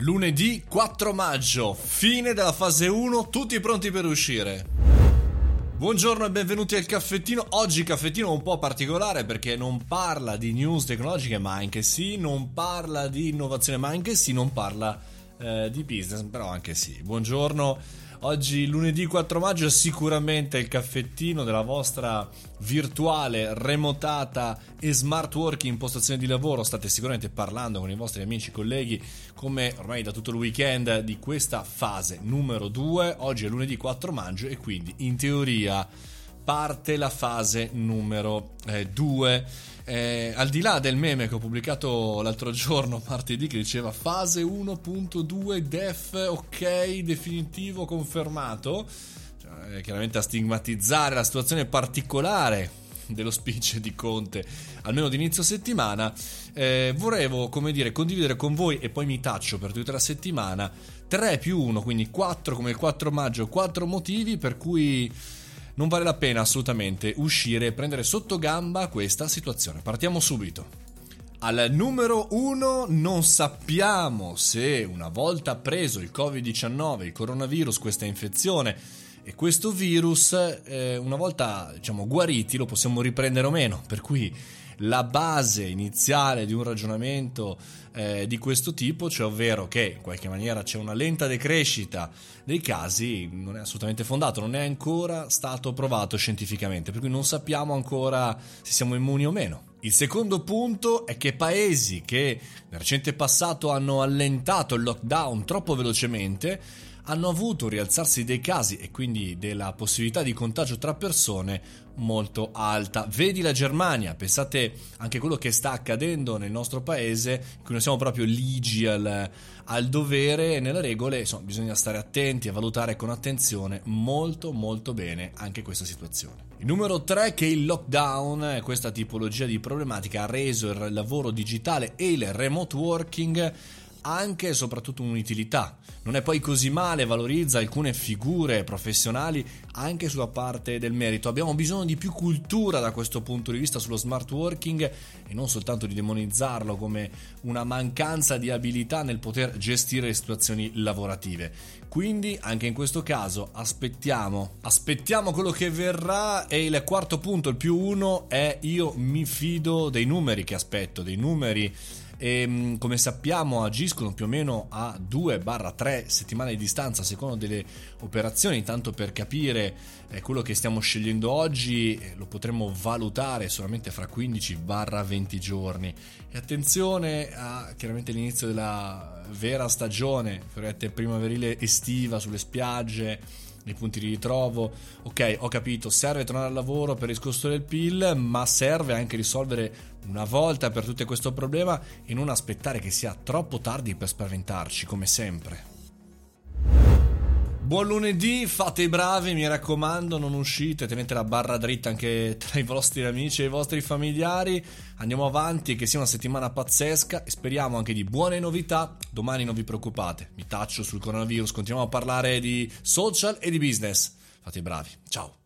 Lunedì 4 maggio, fine della fase 1, tutti pronti per uscire. Buongiorno e benvenuti al caffettino. Oggi caffettino un po' particolare perché non parla di news tecnologiche, ma anche sì, non parla di innovazione, ma anche sì, non parla eh, di business, però anche sì. Buongiorno. Oggi lunedì 4 maggio sicuramente il caffettino della vostra virtuale, remotata e smart working impostazione di lavoro. State sicuramente parlando con i vostri amici, colleghi, come ormai da tutto il weekend di questa fase numero 2. Oggi è lunedì 4 maggio e quindi in teoria parte la fase numero 2. Eh, eh, al di là del meme che ho pubblicato l'altro giorno, martedì, che diceva fase 1.2 def, ok, definitivo, confermato, cioè, chiaramente a stigmatizzare la situazione particolare dello speech di Conte, almeno di inizio settimana, eh, volevo, come dire, condividere con voi e poi mi taccio per tutta la settimana 3 più 1, quindi 4 come il 4 maggio, 4 motivi per cui non vale la pena assolutamente uscire e prendere sotto gamba questa situazione. Partiamo subito. Al numero 1 non sappiamo se una volta preso il Covid-19, il coronavirus, questa infezione e questo virus, eh, una volta diciamo guariti, lo possiamo riprendere o meno. Per cui la base iniziale di un ragionamento eh, di questo tipo, cioè ovvero che in qualche maniera c'è una lenta decrescita dei casi, non è assolutamente fondato, non è ancora stato provato scientificamente, per cui non sappiamo ancora se siamo immuni o meno. Il secondo punto è che paesi che nel recente passato hanno allentato il lockdown troppo velocemente hanno avuto un rialzarsi dei casi e quindi della possibilità di contagio tra persone molto alta. Vedi la Germania, pensate anche a quello che sta accadendo nel nostro paese, in cui noi siamo proprio ligi al, al dovere e nelle regole, insomma, bisogna stare attenti e valutare con attenzione molto molto bene anche questa situazione. Il numero 3 è che il lockdown, questa tipologia di problematica, ha reso il lavoro digitale e il remote working anche e soprattutto un'utilità. Non è poi così male, valorizza alcune figure professionali anche sulla parte del merito. Abbiamo bisogno di più cultura da questo punto di vista sullo smart working e non soltanto di demonizzarlo come una mancanza di abilità nel poter gestire le situazioni lavorative. Quindi anche in questo caso aspettiamo, aspettiamo quello che verrà e il quarto punto, il più uno, è io mi fido dei numeri che aspetto, dei numeri e ehm, come sappiamo agiscono più o meno a 2-3 settimane di distanza a seconda delle operazioni, tanto per capire eh, quello che stiamo scegliendo oggi eh, lo potremo valutare solamente fra 15-20 giorni. E attenzione a chiaramente l'inizio della vera stagione, primaverile estiva sulle spiagge i punti di ritrovo. Ok, ho capito, serve tornare al lavoro per il PIL, ma serve anche risolvere una volta per tutte questo problema e non aspettare che sia troppo tardi per spaventarci, come sempre. Buon lunedì, fate i bravi, mi raccomando, non uscite, tenete la barra dritta anche tra i vostri amici e i vostri familiari. Andiamo avanti, che sia una settimana pazzesca e speriamo anche di buone novità. Domani non vi preoccupate, mi taccio sul coronavirus, continuiamo a parlare di social e di business. Fate i bravi, ciao.